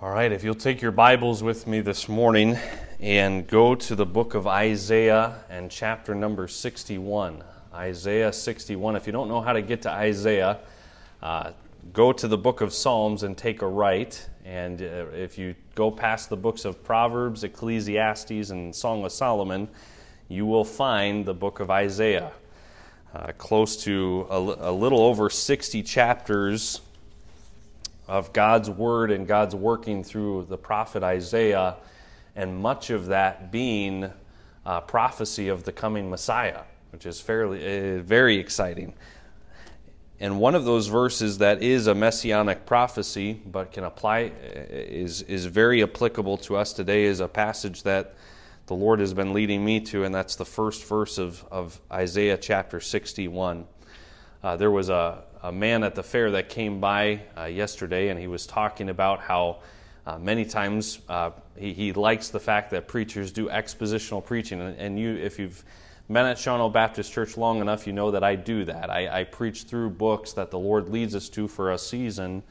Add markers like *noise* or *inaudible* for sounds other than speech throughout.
All right, if you'll take your Bibles with me this morning and go to the book of Isaiah and chapter number 61. Isaiah 61. If you don't know how to get to Isaiah, uh, go to the book of Psalms and take a right. And uh, if you go past the books of Proverbs, Ecclesiastes, and Song of Solomon, you will find the book of Isaiah. Uh, close to a, a little over 60 chapters of God's word and God's working through the prophet Isaiah, and much of that being uh, prophecy of the coming Messiah, which is fairly uh, very exciting. And one of those verses that is a messianic prophecy, but can apply uh, is is very applicable to us today, is a passage that the Lord has been leading me to, and that's the first verse of, of Isaiah chapter 61. Uh, there was a, a man at the fair that came by uh, yesterday, and he was talking about how uh, many times uh, he, he, likes the fact that preachers do expositional preaching. And, and, you, if you've been at Shawano Baptist Church long enough, you know that I do that. I, I preach through books that the Lord leads us to for a season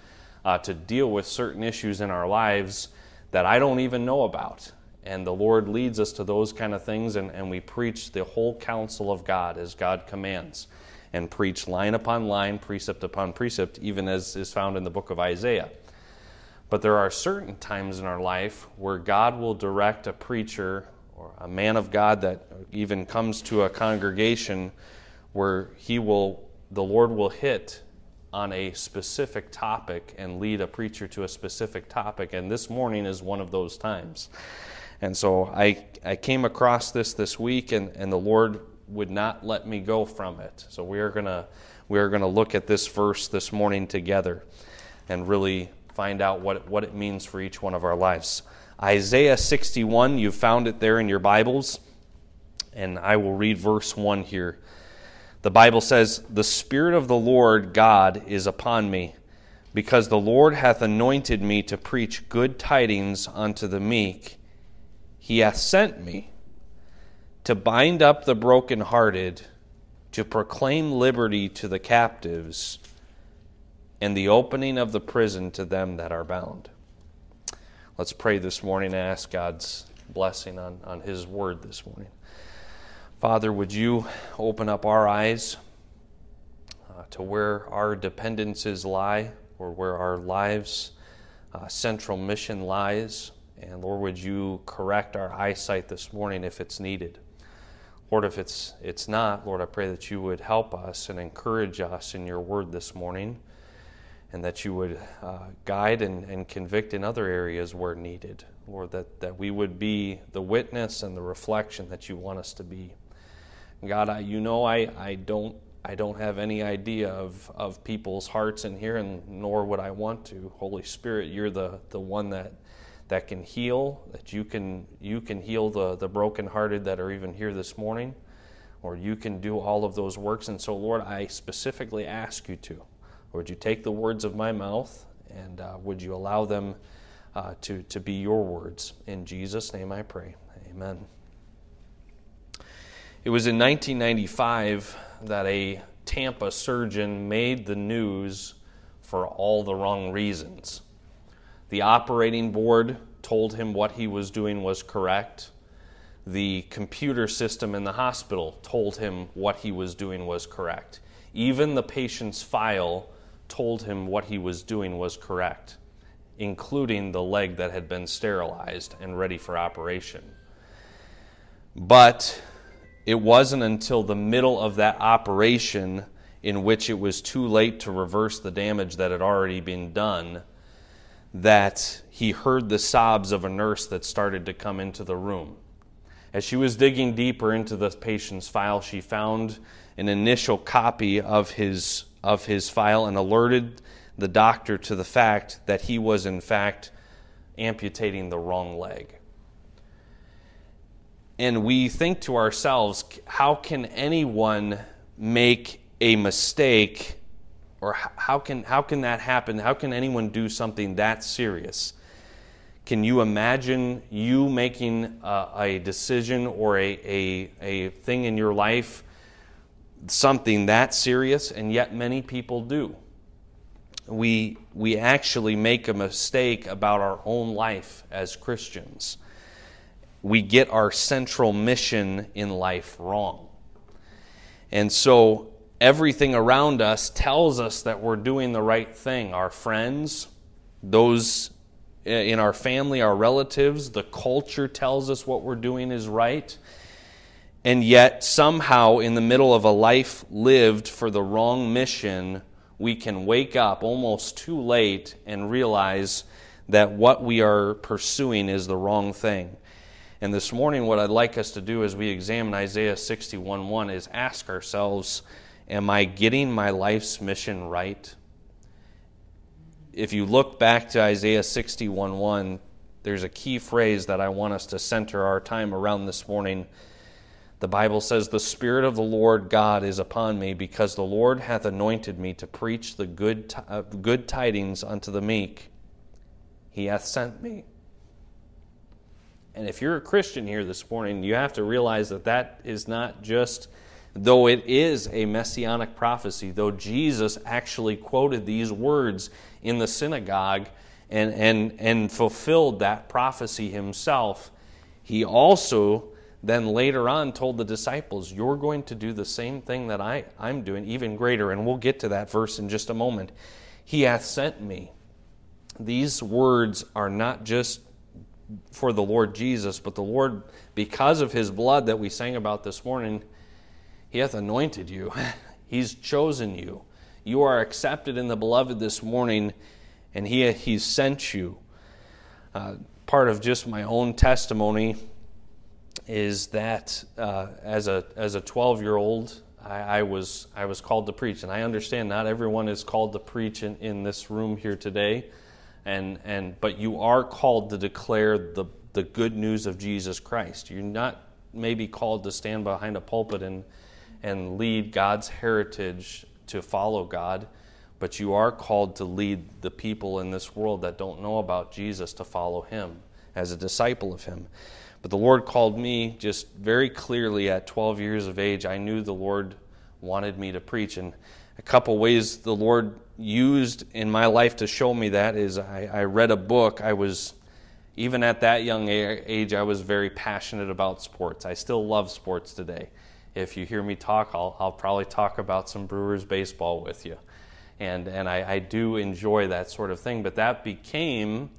uh, to deal with certain issues in our lives that I don't even know about. And the Lord leads us to those kind of things, and, and we preach the whole counsel of God as God commands and preach line upon line, precept upon precept, even as is found in the book of Isaiah. But there are certain times in our life where God will direct a preacher or a man of God that even comes to a congregation where he will the Lord will hit on a specific topic and lead a preacher to a specific topic and this morning is one of those times. And so I I came across this this week and and the Lord would not let me go from it. So we are gonna we are gonna look at this verse this morning together, and really find out what what it means for each one of our lives. Isaiah 61, you found it there in your Bibles, and I will read verse 1 here. The Bible says, The Spirit of the Lord God is upon me, because the Lord hath anointed me to preach good tidings unto the meek. He hath sent me to bind up the brokenhearted, to proclaim liberty to the captives, and the opening of the prison to them that are bound. Let's pray this morning and ask God's blessing on, on His word this morning. Father, would you open up our eyes uh, to where our dependences lie or where our lives' uh, central mission lies? And Lord, would you correct our eyesight this morning if it's needed? Lord, if it's, it's not, Lord, I pray that you would help us and encourage us in your word this morning, and that you would uh, guide and, and convict in other areas where needed. Lord, that, that we would be the witness and the reflection that you want us to be. God, I, you know I, I, don't, I don't have any idea of, of people's hearts in here, and nor would I want to. Holy Spirit, you're the, the one that that can heal, that you can you can heal the, the brokenhearted that are even here this morning, or you can do all of those works. And so, Lord, I specifically ask you to. Would you take the words of my mouth and uh, would you allow them uh, to, to be your words? In Jesus' name I pray. Amen. It was in 1995 that a Tampa surgeon made the news for all the wrong reasons. The operating board told him what he was doing was correct. The computer system in the hospital told him what he was doing was correct. Even the patient's file told him what he was doing was correct, including the leg that had been sterilized and ready for operation. But it wasn't until the middle of that operation in which it was too late to reverse the damage that had already been done that he heard the sobs of a nurse that started to come into the room. As she was digging deeper into the patient's file, she found an initial copy of his, of his file and alerted the doctor to the fact that he was, in fact, amputating the wrong leg. And we think to ourselves, how can anyone make a mistake or how can, how can that happen? How can anyone do something that serious? Can you imagine you making a, a decision or a, a, a thing in your life, something that serious, and yet many people do? we, we actually make a mistake about our own life as Christians. We get our central mission in life wrong. And so everything around us tells us that we're doing the right thing. Our friends, those in our family, our relatives, the culture tells us what we're doing is right. And yet, somehow, in the middle of a life lived for the wrong mission, we can wake up almost too late and realize that what we are pursuing is the wrong thing. And this morning, what I'd like us to do as we examine Isaiah 61 1 is ask ourselves, Am I getting my life's mission right? If you look back to Isaiah 61 1, there's a key phrase that I want us to center our time around this morning the Bible says, The Spirit of the Lord God is upon me, because the Lord hath anointed me to preach the good, uh, good tidings unto the meek. He hath sent me. And if you're a Christian here this morning, you have to realize that that is not just, though it is a messianic prophecy, though Jesus actually quoted these words in the synagogue and, and, and fulfilled that prophecy himself, he also then later on told the disciples, You're going to do the same thing that I, I'm doing, even greater. And we'll get to that verse in just a moment. He hath sent me. These words are not just for the Lord Jesus, but the Lord, because of his blood that we sang about this morning, he hath anointed you. *laughs* He's chosen you. You are accepted in the beloved this morning, and he, he's sent you. Uh, part of just my own testimony is that uh, as a as a 12 year old, I, I, was I was called to preach, and I understand not everyone is called to preach in, in this room here today, and and but you are called to declare the the good news of Jesus Christ. You're not maybe called to stand behind a pulpit and and lead God's heritage to follow God, but you are called to lead the people in this world that don't know about Jesus to follow Him as a disciple of Him. But the Lord called me just very clearly at 12 years of age. I knew the Lord wanted me to preach. And a couple ways the Lord used in my life to show me that is I, I read a book. I was, even at that young age, I was very passionate about sports. I still love sports today. If you hear me talk, I'll, I'll probably talk about some Brewers baseball with you. And, and I, I do enjoy that sort of thing. But that became,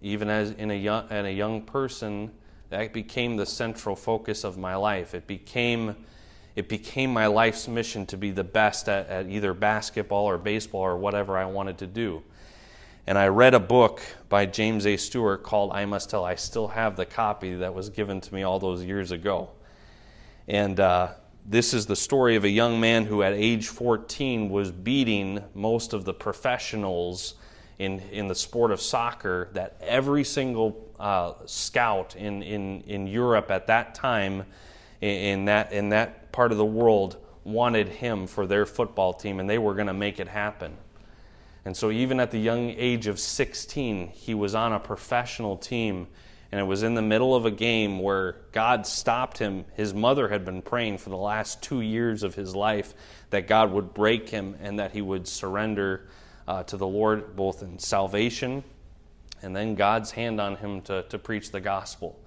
even as in a young, in a young person, that became the central focus of my life. It became, it became my life's mission to be the best at, at either basketball or baseball or whatever I wanted to do. And I read a book by James A. Stewart called I Must Tell. I still have the copy that was given to me all those years ago. And uh, this is the story of a young man who, at age 14, was beating most of the professionals in, in the sport of soccer that every single uh, scout in, in, in Europe at that time, in that, in that part of the world, wanted him for their football team, and they were going to make it happen. And so, even at the young age of 16, he was on a professional team, and it was in the middle of a game where God stopped him. His mother had been praying for the last two years of his life that God would break him and that he would surrender uh, to the Lord, both in salvation and then God's hand on him to, to preach the gospel.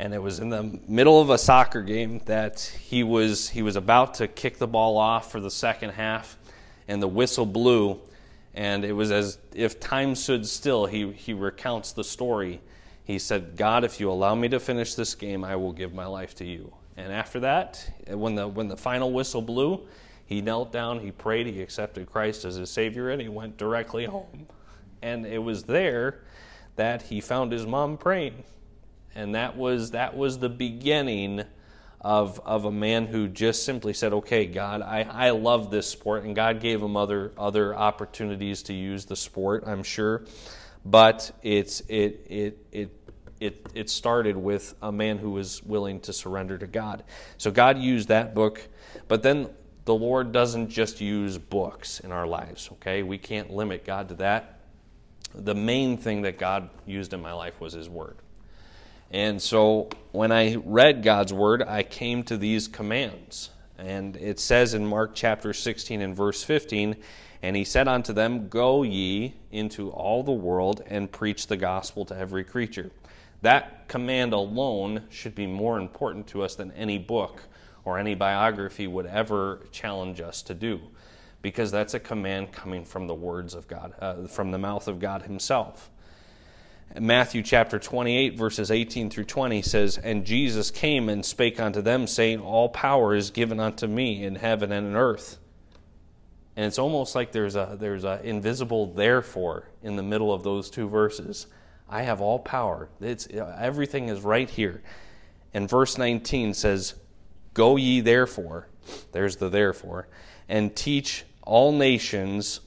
And it was in the middle of a soccer game that he was, he was about to kick the ball off for the second half, and the whistle blew. And it was as if time stood still. He, he recounts the story. He said, God, if you allow me to finish this game, I will give my life to you. And after that, when the, when the final whistle blew, he knelt down, he prayed, he accepted Christ as his Savior, and he went directly home. And it was there that he found his mom praying. And that was, that was the beginning of, of a man who just simply said, Okay, God, I, I love this sport. And God gave him other, other opportunities to use the sport, I'm sure. But it's, it, it, it, it, it started with a man who was willing to surrender to God. So God used that book. But then the Lord doesn't just use books in our lives, okay? We can't limit God to that. The main thing that God used in my life was His Word. And so when I read God's Word, I came to these commands. And it says in Mark chapter 16 and verse 15, and he said unto them, Go ye into all the world and preach the gospel to every creature. That command alone should be more important to us than any book or any biography would ever challenge us to do, because that's a command coming from the words of God, uh, from the mouth of God Himself. Matthew chapter 28, verses 18 through 20 says, And Jesus came and spake unto them, saying, All power is given unto me in heaven and in earth. And it's almost like there's a there's a invisible therefore in the middle of those two verses. I have all power. It's everything is right here. And verse 19 says, "Go ye therefore." There's the therefore, and teach all nations,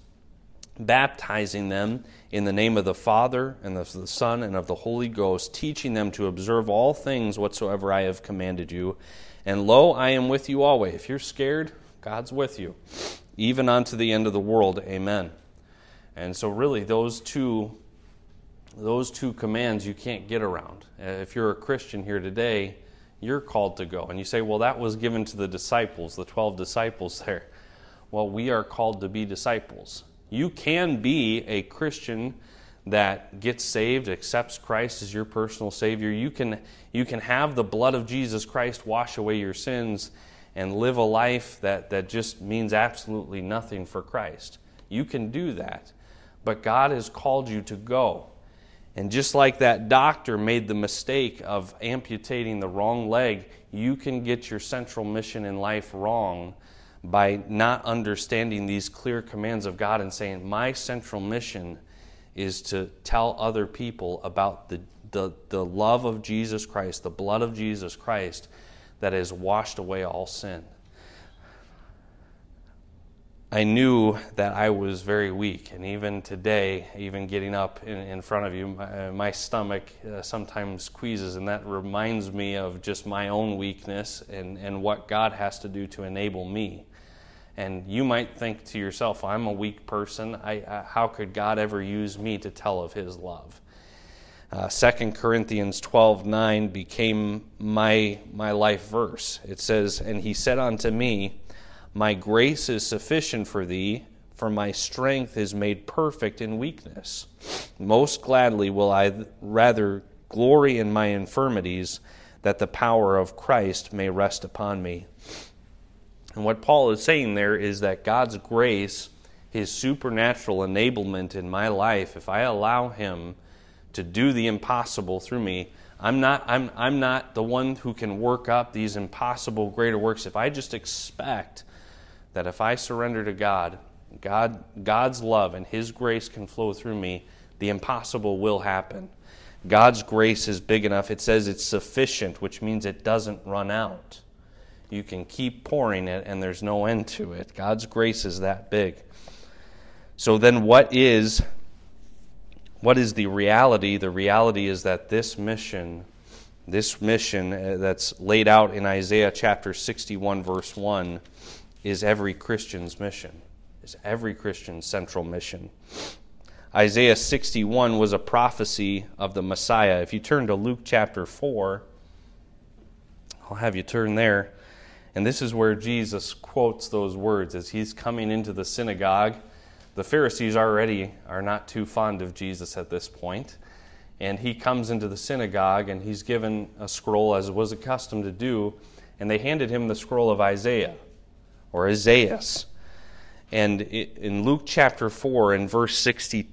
baptizing them in the name of the Father and of the Son and of the Holy Ghost, teaching them to observe all things whatsoever I have commanded you. And lo, I am with you always. If you're scared, God's with you even unto the end of the world. Amen. And so, really, those two, those two commands you can't get around. Uh, if you're a Christian here today, you're called to go. And you say, well, that was given to the disciples, the 12 disciples *laughs* there. Well, we are called to be disciples. You can be a Christian that gets saved, accepts Christ as your personal Savior. You can, you can have the blood of Jesus Christ wash away your sins and live a life that, that just means absolutely nothing for Christ. You can do that. But God has called you to go. And just like that doctor made the mistake of amputating the wrong leg, you can get your central mission in life wrong by not understanding these clear commands of God and saying, My central mission is to tell other people about the, the, the love of Jesus Christ, the blood of Jesus Christ, that has washed away all sin. I knew that I was very weak, and even today, even getting up in, in front of you, my, my stomach uh, sometimes squeezes, and that reminds me of just my own weakness and, and what God has to do to enable me. And you might think to yourself, I'm a weak person. I, how could God ever use me to tell of His love? Uh, 2 Corinthians 12 9 became my, my life verse. It says, And he said unto me, My grace is sufficient for thee, for my strength is made perfect in weakness. Most gladly will I rather glory in my infirmities, that the power of Christ may rest upon me. And what Paul is saying there is that God's grace, his supernatural enablement in my life, if I allow him, to do the impossible through me. I'm not, I'm, I'm not the one who can work up these impossible greater works. If I just expect that if I surrender to God, God, God's love and His grace can flow through me, the impossible will happen. God's grace is big enough. It says it's sufficient, which means it doesn't run out. You can keep pouring it and there's no end to it. God's grace is that big. So then, what is what is the reality? The reality is that this mission, this mission uh, that's laid out in Isaiah chapter 61, verse 1, is every Christian's mission, is every Christian's central mission. Isaiah 61 was a prophecy of the Messiah. If you turn to Luke chapter 4, I'll have you turn there. And this is where Jesus quotes those words as he's coming into the synagogue the Pharisees already are not too fond of Jesus at this point, and he comes into the synagogue and he's given a scroll as was accustomed to do, and they handed him the scroll of Isaiah or Isaiah. And in Luke chapter 4 and verse 60,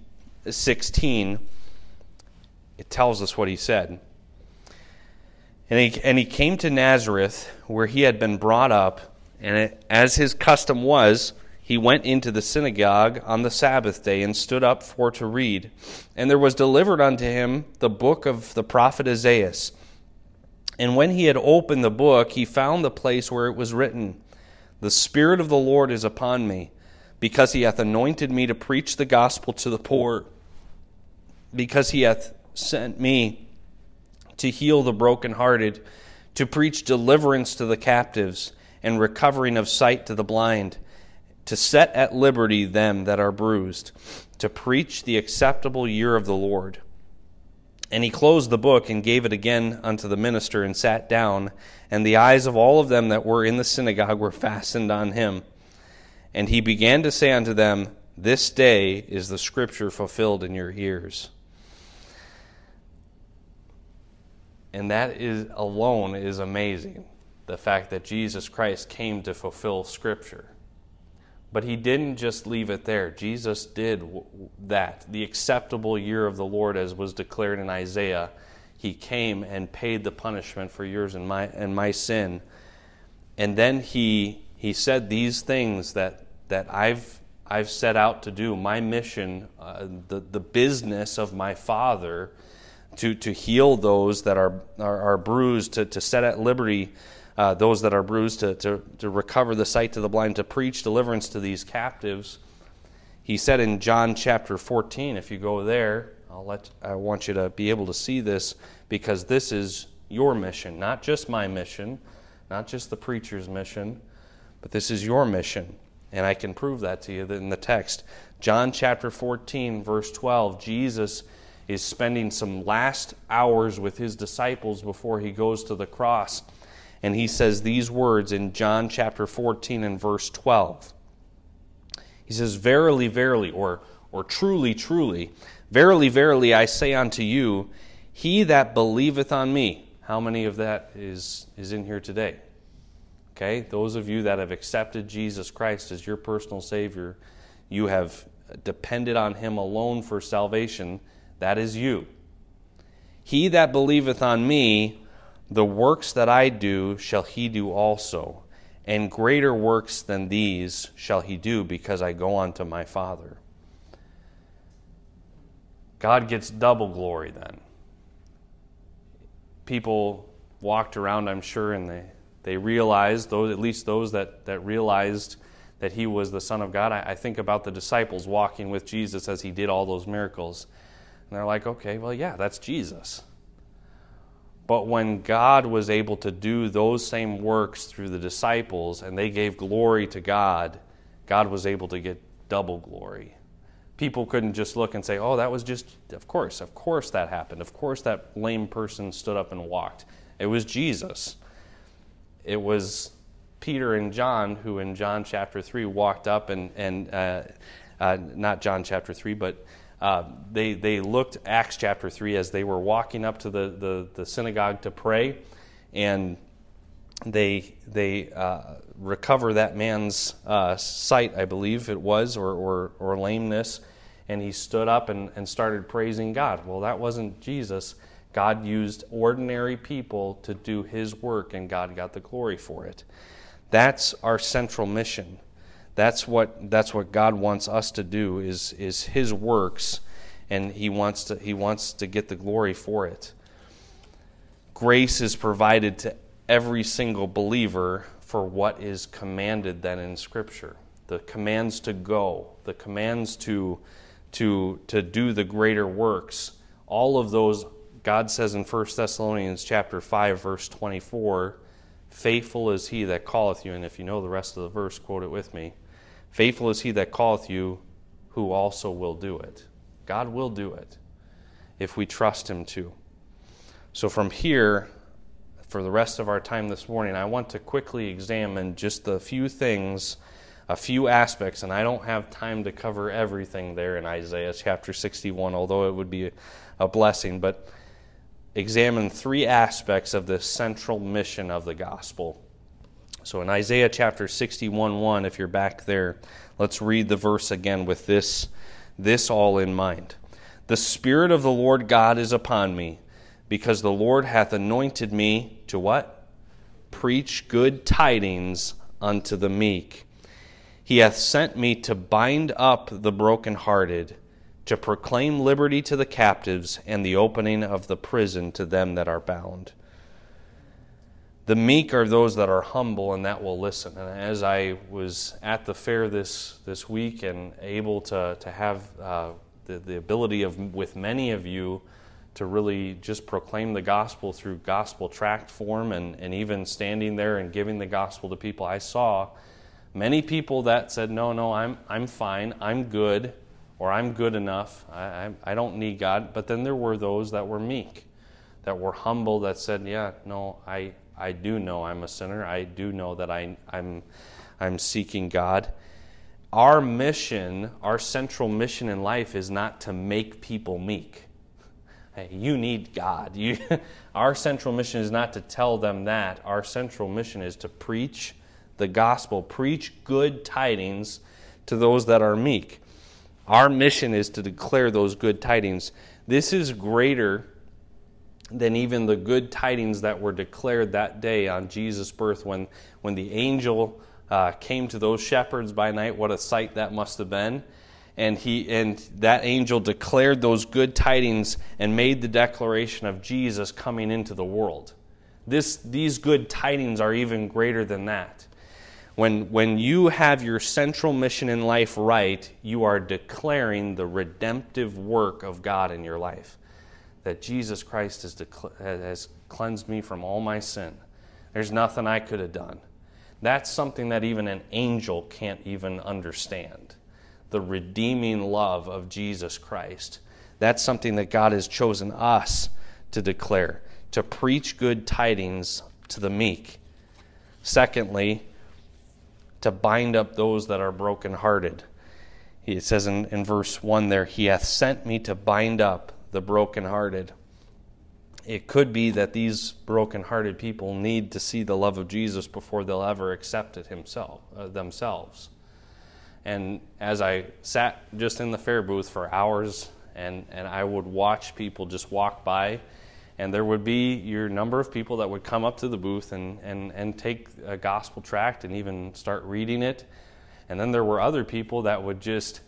16, it tells us what he said. And he, and he came to Nazareth, where he had been brought up, and it, as his custom was, he went into the synagogue on the Sabbath day and stood up for to read. And there was delivered unto him the book of the prophet Isaiah. And when he had opened the book, he found the place where it was written, The Spirit of the Lord is upon me, because he hath anointed me to preach the gospel to the poor, because he hath sent me to heal the brokenhearted, to preach deliverance to the captives, and recovering of sight to the blind to set at liberty them that are bruised, to preach the acceptable year of the Lord. And he closed the book and gave it again unto the minister and sat down. And the eyes of all of them that were in the synagogue were fastened on him. And he began to say unto them, This day is the scripture fulfilled in your ears. And that is alone is amazing. The fact that Jesus Christ came to fulfill scripture. But he didn't just leave it there. Jesus did that. The acceptable year of the Lord, as was declared in Isaiah, he came and paid the punishment for yours and my, and my sin. And then he, he said these things that, that I've, I've set out to do. My mission, uh, the, the business of my Father, to, to heal those that are, are, are bruised, to, to set at liberty uh, those that are bruised, to, to, to recover the sight to the blind, to preach deliverance to these captives. He said in John chapter 14, if you go there, I'll let, I want you to be able to see this because this is your mission, not just my mission, not just the preacher's mission, but this is your mission. And I can prove that to you in the text. John chapter 14, verse 12, Jesus is spending some last hours with his disciples before he goes to the cross and he says these words in John chapter 14 and verse 12. He says, Verily, verily, or, or truly, truly, verily, verily, I say unto you, he that believeth on me. How many of that is, is in here today? Okay, those of you that have accepted Jesus Christ as your personal Savior, you have depended on Him alone for salvation. That is you. He that believeth on me, the works that I do shall he do also, and greater works than these shall he do, because I go unto my Father. God gets double glory then. People walked around, I'm sure, and they, they realized, those, at least those that, that realized that he was the Son of God. I, I think about the disciples walking with Jesus as he did all those miracles. And they're like, okay, well, yeah, that's Jesus. But when God was able to do those same works through the disciples and they gave glory to God, God was able to get double glory. People couldn't just look and say, oh, that was just, of course, of course that happened. Of course that lame person stood up and walked. It was Jesus. It was Peter and John who, in John chapter 3, walked up and, and uh, uh, not John chapter 3, but uh, they, they looked, Acts chapter 3, as they were walking up to the, the, the synagogue to pray, and they, they uh, recover that man's uh, sight, I believe it was, or, or, or lameness, and he stood up and, and started praising God. Well, that wasn't Jesus. God used ordinary people to do his work, and God got the glory for it. That's our central mission. That's what, that's what God wants us to do is, is his works, and he wants, to, he wants to get the glory for it. Grace is provided to every single believer for what is commanded then in Scripture. The commands to go, the commands to, to, to do the greater works, all of those God says in 1 Thessalonians chapter 5 verse 24, faithful is he that calleth you and if you know the rest of the verse quote it with me. Faithful is he that calleth you, who also will do it. God will do it if we trust him to. So, from here, for the rest of our time this morning, I want to quickly examine just a few things, a few aspects, and I don't have time to cover everything there in Isaiah chapter 61, although it would be a blessing, but examine three aspects of the central mission of the gospel so in Isaiah chapter 61 1, if you're back there, let's read the verse again with this, this all in mind. The Spirit of the Lord God is upon me, because the Lord hath anointed me to what? Preach good tidings unto the meek. He hath sent me to bind up the brokenhearted, to proclaim liberty to the captives, and the opening of the prison to them that are bound the meek are those that are humble and that will listen. And as I was at the fair this, this week and able to, to have uh, the, the ability of, with many of you, to really just proclaim the gospel through gospel tract form and, and even standing there and giving the gospel to people, I saw many people that said, No, no, I'm, I'm fine, I'm good, or I'm good enough. I, I, I don't need God. But then there were those that were meek, that were humble, that said, Yeah, no, I, I do know I'm a sinner. I do know that I, I'm, I'm seeking God. Our mission, our central mission in life is not to make people meek. Hey, you need God. You, *laughs* our central mission is not to tell them that. Our central mission is to preach the gospel, preach good tidings to those that are meek. Our mission is to declare those good tidings. This is greater than even the good tidings that were declared that day on Jesus' birth when, when the angel uh, came to those shepherds by night. What a sight that must have been. And, he, and that angel declared those good tidings and made the declaration of Jesus coming into the world. This, these good tidings are even greater than that. When, when you have your central mission in life right, you are declaring the redemptive work of God in your life. That Jesus Christ has, decla- has cleansed me from all my sin. There's nothing I could have done. That's something that even an angel can't even understand. The redeeming love of Jesus Christ. That's something that God has chosen us to declare, to preach good tidings to the meek. Secondly, to bind up those that are brokenhearted. It says in, in verse 1 there, He hath sent me to bind up the brokenhearted. It could be that these brokenhearted people need to see the love of Jesus before they'll ever accept it himself, uh, themselves. And as I sat just in the fair booth for hours and, and I would watch people just walk by and there would be your number of people that would come up to the booth and, and, and take a gospel tract and even start reading it. And then there were other people that would just,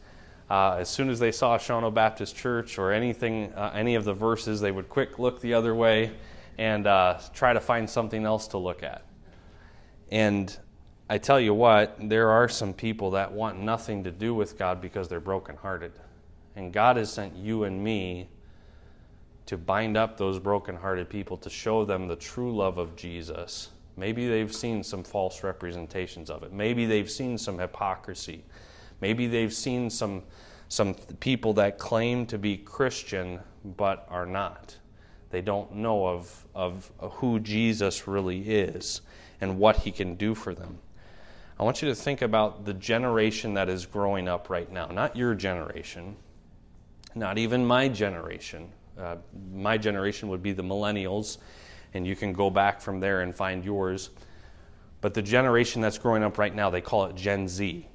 uh, as soon as they saw Shawano Baptist Church or anything, uh, any of the verses, they would quick look the other way and uh, try to find something else to look at. And I tell you what, there are some people that want nothing to do with God because they're brokenhearted. And God has sent you and me to bind up those brokenhearted people, to show them the true love of Jesus. Maybe they've seen some false representations of it. Maybe they've seen some hypocrisy. Maybe they've seen some, some people that claim to be Christian but are not. They don't know of, of who Jesus really is and what he can do for them. I want you to think about the generation that is growing up right now, not your generation, not even my generation, uh, my generation would be the millennials, and you can go back from there and find yours. But the generation that's growing up right now, they call it Gen Z,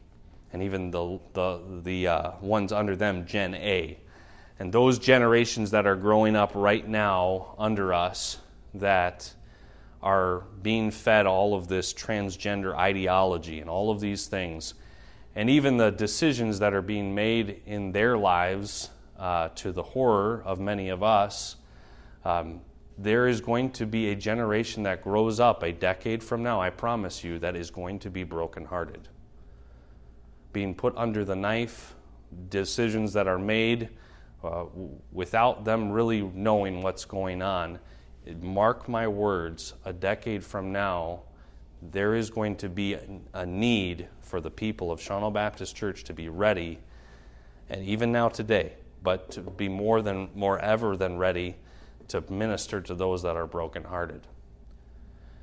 and even the the the uh, ones under them, Gen A, and those generations that are growing up right now under us that are being fed all of this transgender ideology and all of these things, and even the decisions that are being made in their lives uh, to the horror of many of us, um, there is going to be a generation that grows up a decade from now, I promise you, that is going to be brokenhearted. Being put under the knife, decisions that are made uh, without them really knowing what's going on. Mark my words, a decade from now, there is going to be a need for the people of Shawano Baptist Church to be ready, and even now today, but to be more than more ever than ready to minister to those that are brokenhearted.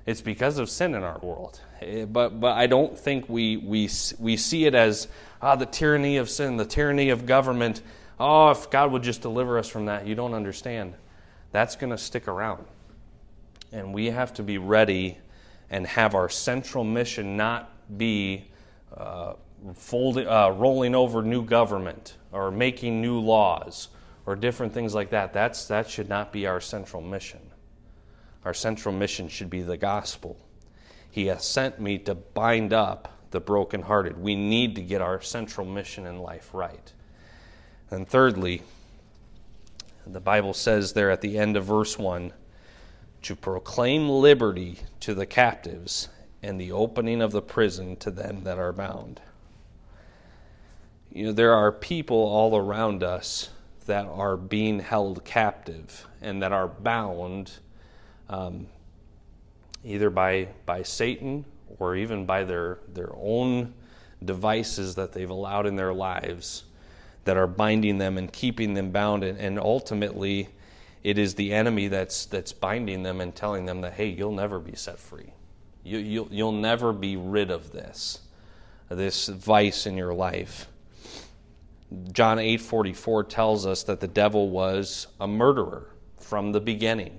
It's because of sin in our world. Eh, but, but I don't think we, we, we see it as ah, the tyranny of sin, the tyranny of government. Oh, if God would just deliver us from that. You don't understand. That's going to stick around. And we have to be ready and have our central mission not be uh, folding, uh, rolling over new government or making new laws or different things like that. That's, that should not be our central mission. Our central mission should be the gospel. He has sent me to bind up the brokenhearted. We need to get our central mission in life right. And thirdly, the Bible says there at the end of verse 1 to proclaim liberty to the captives and the opening of the prison to them that are bound you know, there are people all around us that are being held captive and that are bound um, either by, by Satan or even by their, their own devices that they've allowed in their lives that are binding them and keeping them bound. And, and ultimately, it is the enemy that's, that's binding them and telling them that, hey, you'll never be set free. You, you'll, you'll never be rid of this, this vice in your life. John 8:44 tells us that the devil was a murderer from the beginning,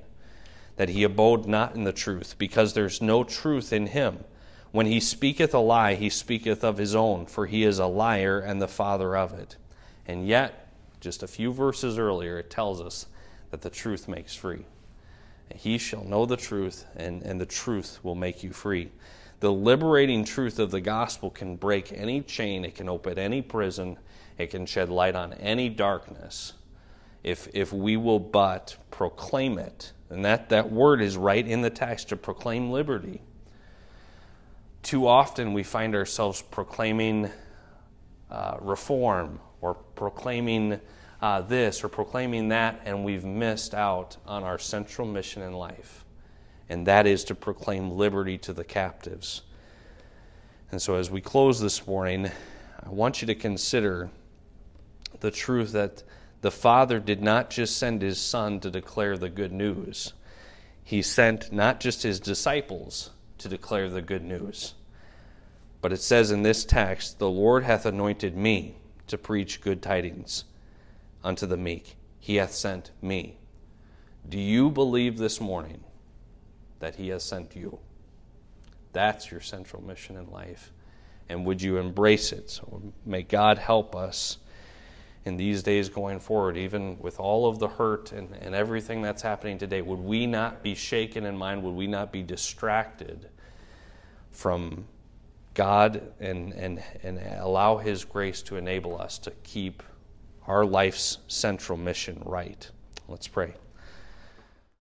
that he abode not in the truth, because there's no truth in him. When he speaketh a lie, he speaketh of his own, for he is a liar and the father of it. And yet, just a few verses earlier, it tells us that the truth makes free. He shall know the truth, and, and the truth will make you free. The liberating truth of the gospel can break any chain, it can open any prison, it can shed light on any darkness if, if we will but proclaim it. And that, that word is right in the text to proclaim liberty. Too often we find ourselves proclaiming uh, reform or proclaiming uh, this or proclaiming that, and we've missed out on our central mission in life. And that is to proclaim liberty to the captives. And so, as we close this morning, I want you to consider the truth that the Father did not just send his Son to declare the good news, he sent not just his disciples to declare the good news. But it says in this text, The Lord hath anointed me to preach good tidings unto the meek. He hath sent me. Do you believe this morning that He has sent you? That's your central mission in life. And would you embrace it? So may God help us in these days going forward, even with all of the hurt and, and everything that's happening today, would we not be shaken in mind? Would we not be distracted from God and, and, and allow His grace to enable us to keep our life's central mission right? Let's pray.